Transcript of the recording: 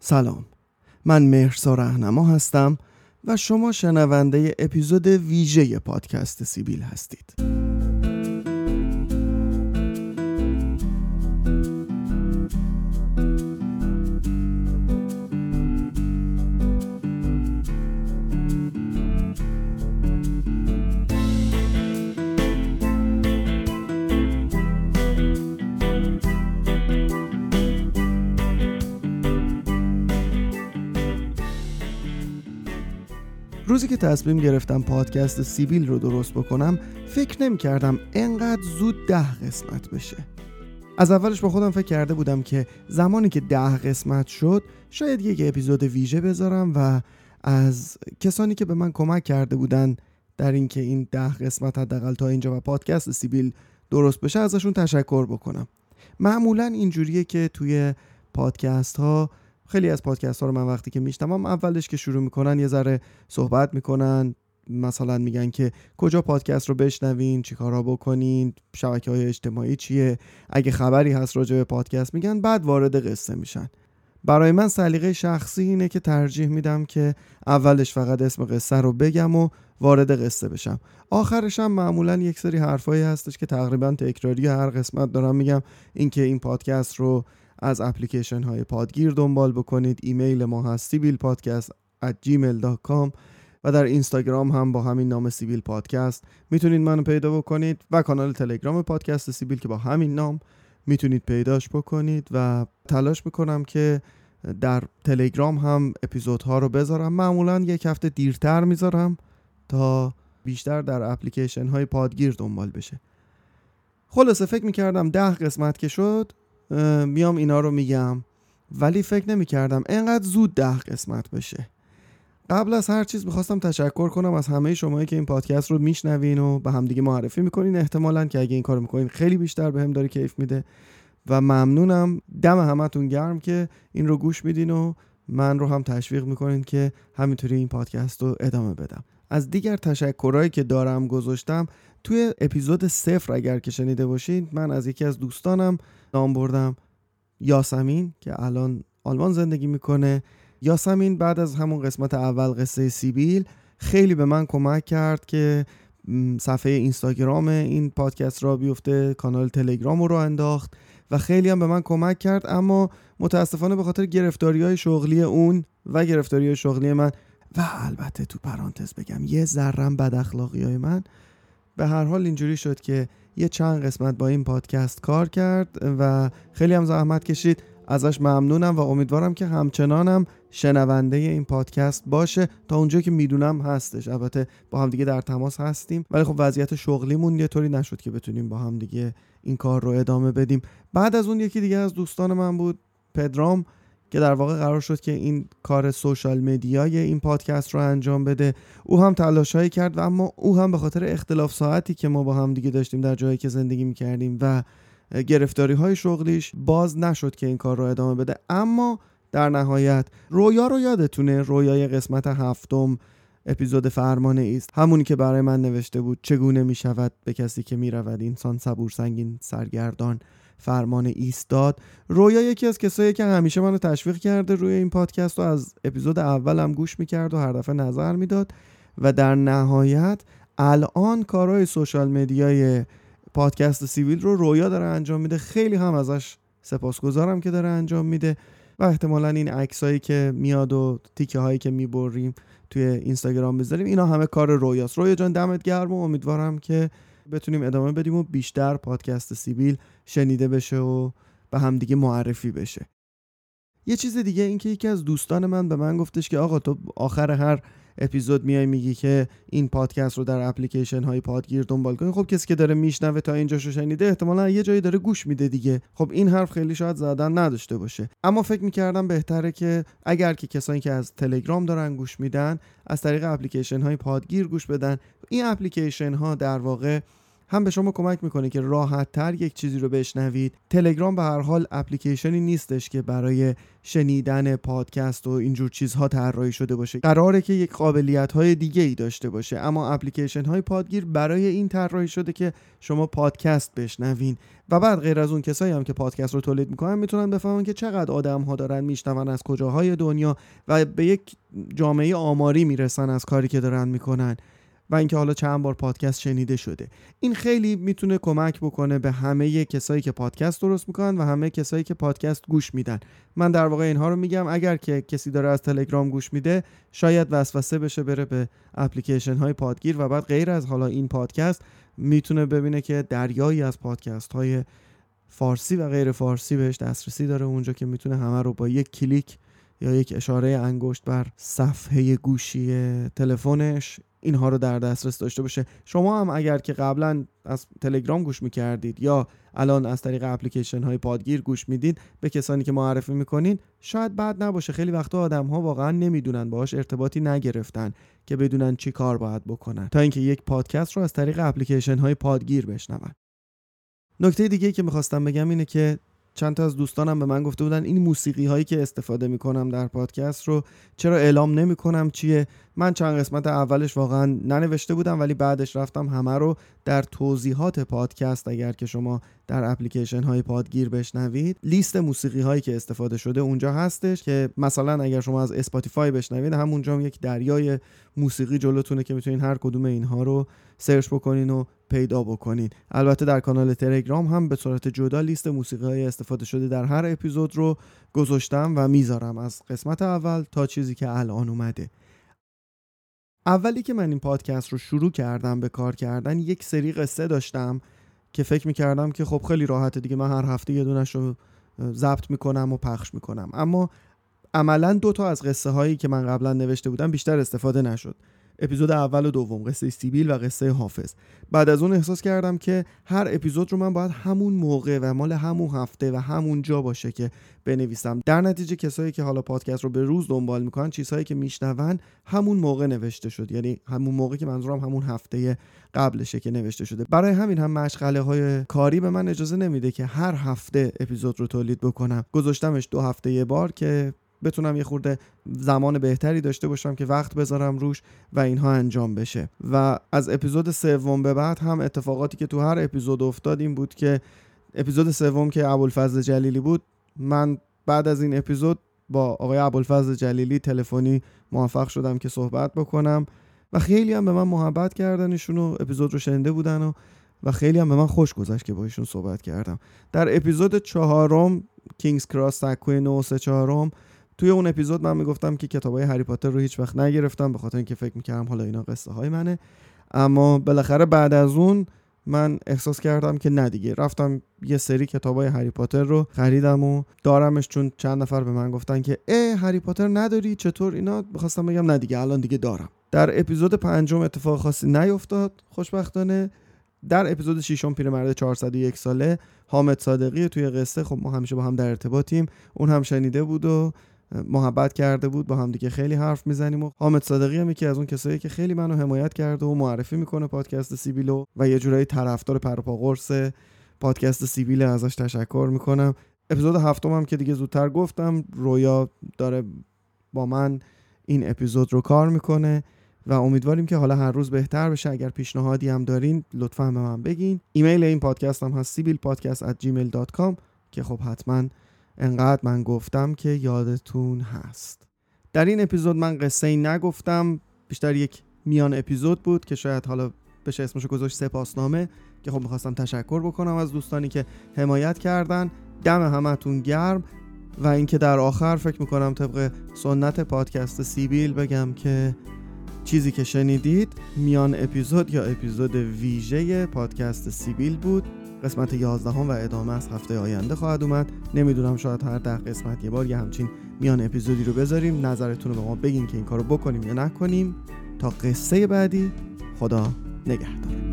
سلام. من مهرسا رهنما هستم و شما شنونده اپیزود ویژه پادکست سیبیل هستید. روزی که تصمیم گرفتم پادکست سیبیل رو درست بکنم فکر نمی کردم انقدر زود ده قسمت بشه. از اولش با خودم فکر کرده بودم که زمانی که ده قسمت شد شاید یک اپیزود ویژه بذارم و از کسانی که به من کمک کرده بودن در اینکه این ده قسمت حداقل تا اینجا و پادکست سیبیل درست بشه ازشون تشکر بکنم. معمولا اینجوریه که توی پادکست ها خیلی از پادکست ها رو من وقتی که میشنوم اولش که شروع می‌کنن یه ذره صحبت می‌کنن. مثلا میگن که کجا پادکست رو بشنوین چیکارا بکنین شبکه های اجتماعی چیه؟ اگه خبری هست راجع به پادکست میگن بعد وارد قصه میشن. برای من سلیقه شخصی اینه که ترجیح میدم که اولش فقط اسم قصه رو بگم و وارد قصه بشم. آخرش هم معمولا یک سری حرفایی هستش که تقریبا تکراری هر قسمت دارم میگم. اینکه این پادکست رو از اپلیکیشن های پادگیر دنبال بکنید. ایمیل ما هست سیبیل پادکست at gmail.com و در اینستاگرام هم با همین نام سیبیل پادکست می‌تونید منو پیدا بکنید و کانال تلگرام پادکست سیبیل که با همین نام می‌تونید پیداش بکنید. و تلاش می‌کنم که در تلگرام هم اپیزودها رو بذارم. معمولا یک هفته دیرتر می‌ذارم تا بیشتر در اپلیکیشن های پادگیر دنبال بشه. خلاصه فکر می‌کردم ده قسمت که شد میام اینا رو میگم. ولی فکر نمی کردم انقدر زود ده قسمت بشه. قبل از هر چیز می‌خواستم تشکر کنم از همه شمایی که این پادکست رو میشنوین و به همدیگه معرفی می‌کنین. احتمالا که اگه این کار می‌کنین خیلی بیشتر به هم داره کیف میده. و ممنونم. دم همتون گرم که این رو گوش میدین و من رو هم تشویق می‌کنین که همینطوری این پادکست رو ادامه بدم. از دیگر تشکرهایی که دارم گذاشتم توی اپیزود صفر اگر که شنیده باشید من از یکی از دوستانم نام بردم یاسمین که الان آلمان زندگی می‌کنه. یاسمین بعد از همون قسمت اول قصه سیبیل خیلی به من کمک کرد که صفحه اینستاگرام این پادکست را بیفته کانال تلگرام رو انداخت و خیلی هم به من کمک کرد. اما متاسفانه به خاطر گرفتاری های شغلی اون و گرفتاری های شغلی من و البته تو پرانتز بگم یه ذرم بد اخلاقی های من به هر حال اینجوری شد که یه چند قسمت با این پادکست کار کرد و خیلی هم زحمت کشید. ازش ممنونم و امیدوارم که همچنانم شنونده این پادکست باشه. تا اونجا که می‌دونم هستش. البته با هم دیگه در تماس هستیم. ولی خب وضعیت شغلیمون یه طوری نشد که بتونیم با هم دیگه این کار رو ادامه بدیم. بعد از اون یکی دیگه از دوستان من بود پدرام. که در واقع قرار شد که این کار سوشال مدیای این پادکست رو انجام بده. او هم تلاشهایی کرد و اما او هم به خاطر اختلاف ساعتی که ما با هم دیگه داشتیم در جایی که زندگی می‌کردیم و گرفتاری های شغلیش باز نشد که این کار رو ادامه بده. اما در نهایت رویا رو یادتونه رویای قسمت هفتم اپیزود فرمانه است همونی که برای من نوشته بود چگونه می شود به کسی که می رود انسان صبور سنگین سرگردان. فرمان ایستاد. رویا یکی از کسایی که همیشه منو تشویق کرده روی این پادکست رو از اپیزود اولم گوش می‌کرد و هر دفعه نظر می‌داد و در نهایت الان کارهای سوشال مدیای پادکست سیویل رو رویا داره انجام میده. خیلی هم ازش سپاسگزارم که داره انجام میده و احتمالا این عکسایی که میاد و تیکه هایی که می‌بریم توی اینستاگرام بذاریم اینا همه کار رویاست. رویا جان دمت گرم و امیدوارم که بتونیم ادامه بدیم و بیشتر پادکست سیبیل شنیده بشه و به همدیگه معرفی بشه. یه چیز دیگه این که یکی از دوستان من به من گفتش که آقا تو آخر هر اپیزود میای میگی که این پادکست رو در اپلیکیشن های پادگیر دنبال کنید خب کسی که داره میشنوه تا اینجاشو شنیده احتمالا یه جایی داره گوش میده دیگه. خب این حرف خیلی شاید زدن نداشته باشه. اما فکر می‌کردم بهتره که اگر که کسانی که از تلگرام دارن گوش میدن از طریق اپلیکیشن های پادگیر گوش بدن. این اپلیکیشن ها در واقع هم به شما کمک می‌کنه که راحت تر یک چیزی رو بشنوید. تلگرام به هر حال اپلیکیشنی نیستش که برای شنیدن پادکست و اینجور چیزها طراحی شده باشه. قراره که یک قابلیت های دیگه ای داشته باشه. اما اپلیکیشن های پادگیر برای این طراحی شده که شما پادکست بشنوین. و بعد غیر از اون کسایی هم که پادکست رو تولید می‌کنن می‌تونن بفهمن که چقدر آدم ها دارن میشنون از کجاهای دنیا و به یک جامعه آماری می‌رسن از کاری که دارن می‌کنن. و اینکه حالا چند بار پادکست شنیده شده. این خیلی می‌تونه کمک بکنه به همه کسایی که پادکست درست می‌کنن و همه کسایی که پادکست گوش میدن. من در واقع اینها رو میگم. اگر که کسی داره از تلگرام گوش میده شاید وسوسه بشه بره به اپلیکیشن های پادگیر و بعد غیر از حالا این پادکست می‌تونه ببینه که دریایی از پادکست های فارسی و غیر فارسی بهش دسترسی داره. اونجا که می‌تونه همه رو با یک کلیک یا یک اشاره انگشت بر صفحه گوشی تلفنش اینها رو در دسترس داشته باشه. شما هم اگر که قبلا از تلگرام گوش می‌کردید یا الان از طریق اپلیکیشن های پادگیر گوش می‌دید به کسانی که معرفی می‌کنین شاید بد نباشه. خیلی وقتا آدم ها واقعا نمی‌دونن باهاش ارتباطی نگرفتن که بدونن چی کار باید بکنن. تا اینکه یک پادکست رو از طریق اپلیکیشن های پادگیر بشنون. نکته دیگه که می‌خواستم بگم اینه که چند تا از دوستانم به من گفته بودن این موسیقی هایی که استفاده می‌کنم در پادکست رو چرا اعلام نمی‌کنم چیه؟ من چند قسمت اولش واقعا ننوشته بودم ولی بعدش رفتم همه رو در توضیحات پادکست اگر که شما در اپلیکیشن های پادگیر بشنوید لیست موسیقی هایی که استفاده شده اونجا هستش که مثلا اگر شما از Spotify بشنوید همونجا یک دریای موسیقی جلوتونه که می‌تونید هر کدوم اینها رو search بکنین و پیدا بکنین. البته در کانال تلگرام هم به صورت جدا لیست موسیقی های استفاده شده در هر اپیزود رو گذاشتم و می‌ذارم از قسمت اول تا چیزی که الان اومده. اولی که من این پادکست رو شروع کردم به کار کردن یک سری قصه داشتم که فکر می‌کردم که خب خیلی راحته دیگه من هر هفته یه دونش رو ضبط می‌کنم و پخش می‌کنم. اما عملا دو تا از قصه هایی که من قبلا نوشته بودم بیشتر استفاده نشد. اپیزود اول و دوم قصه سیبیل و قصه حافظ. بعد از اون احساس کردم که هر اپیزود رو من باید همون موقع و مال همون هفته و همون جا باشه که بنویسم. در نتیجه کسایی که حالا پادکست رو به روز دنبال می‌کنن چیزهایی که میشنون همون موقع نوشته شد. یعنی همون موقع که منظورم همون هفته قبلشه که نوشته شده. برای همین هم مشغله های کاری به من اجازه نمیده که هر هفته اپیزود رو تولید بکنم. گذاشتمش دو هفته یه بار که بتونم یه خورده زمان بهتری داشته باشم که وقت بذارم روش و اینها انجام بشه. و از اپیزود سوم به بعد هم اتفاقاتی که تو هر اپیزود افتاد این بود که اپیزود سوم که ابوالفضل جلیلی بود من بعد از این اپیزود با آقای ابوالفضل جلیلی تلفنی موفق شدم که صحبت بکنم و خیلی هم به من محبت کردن ایشون و اپیزود رو شنیده بودن و و خیلی هم به من خوش گذشت که با ایشون صحبت کردم. در اپیزود چهارم کینگز کراس تکوی 934 توی اون اپیزود من می‌گفتم که کتابای هری پاتر رو هیچ وقت نگرفتم به خاطر اینکه فکر می‌کردم حالا اینا قصه های منه. اما بالاخره بعد از اون من احساس کردم که نه دیگه. رفتم یه سری کتابای هری پاتر رو خریدم و دارمش چون چند نفر به من گفتن که اه هری پاتر نداری؟ چطور اینا؟ بخواستم بگم نه دیگه الان دیگه دارم. در اپیزود پنجم اتفاق خاصی نیفتاد خوشبختانه. در اپیزود ششم پیرمرد 401 ساله حامد صادقی توی قصه. خب ما همیشه با هم در ارتباطیم. اون هم شنیده بود و محبت کرده بود با هم دیگه خیلی حرف می‌زنیم و حامد صادقی هم یکی از اون کسایی که خیلی منو حمایت کرده و معرفی می‌کنه پادکست سیبیلو و یه جورایی طرفدار پروپا قرص پادکست سیبیل ازش تشکر می‌کنم. اپیزود هفتم هم که دیگه زودتر گفتم رویا داره با من این اپیزود رو کار می‌کنه و امیدواریم که حالا هر روز بهتر بشه. اگر پیشنهادی هم دارین لطفا به من بگین. ایمیل این پادکست هم هست سیبیل gmail.com که خب حتما انقدر من گفتم که یادتون هست. در این اپیزود من قصه ای نگفتم بیشتر یک میان اپیزود بود که شاید حالا بشه اسمشو گذاشت سپاسنامه که خب می‌خواستم تشکر بکنم از دوستانی که حمایت کردن. دم همتون گرم. و اینکه در آخر فکر می‌کنم طبق سنت پادکست سیبیل بگم که چیزی که شنیدید میان اپیزود یا اپیزود ویژه پادکست سیبیل بود. قسمت 11 و ادامه از هفته آینده خواهد اومد. نمی‌دونم شاید هر ده قسمت یه بار یه همچین میان اپیزودی رو بذاریم. نظرتون رو به ما بگین که این کارو بکنیم یا نکنیم. تا قصه بعدی خدا نگهدار.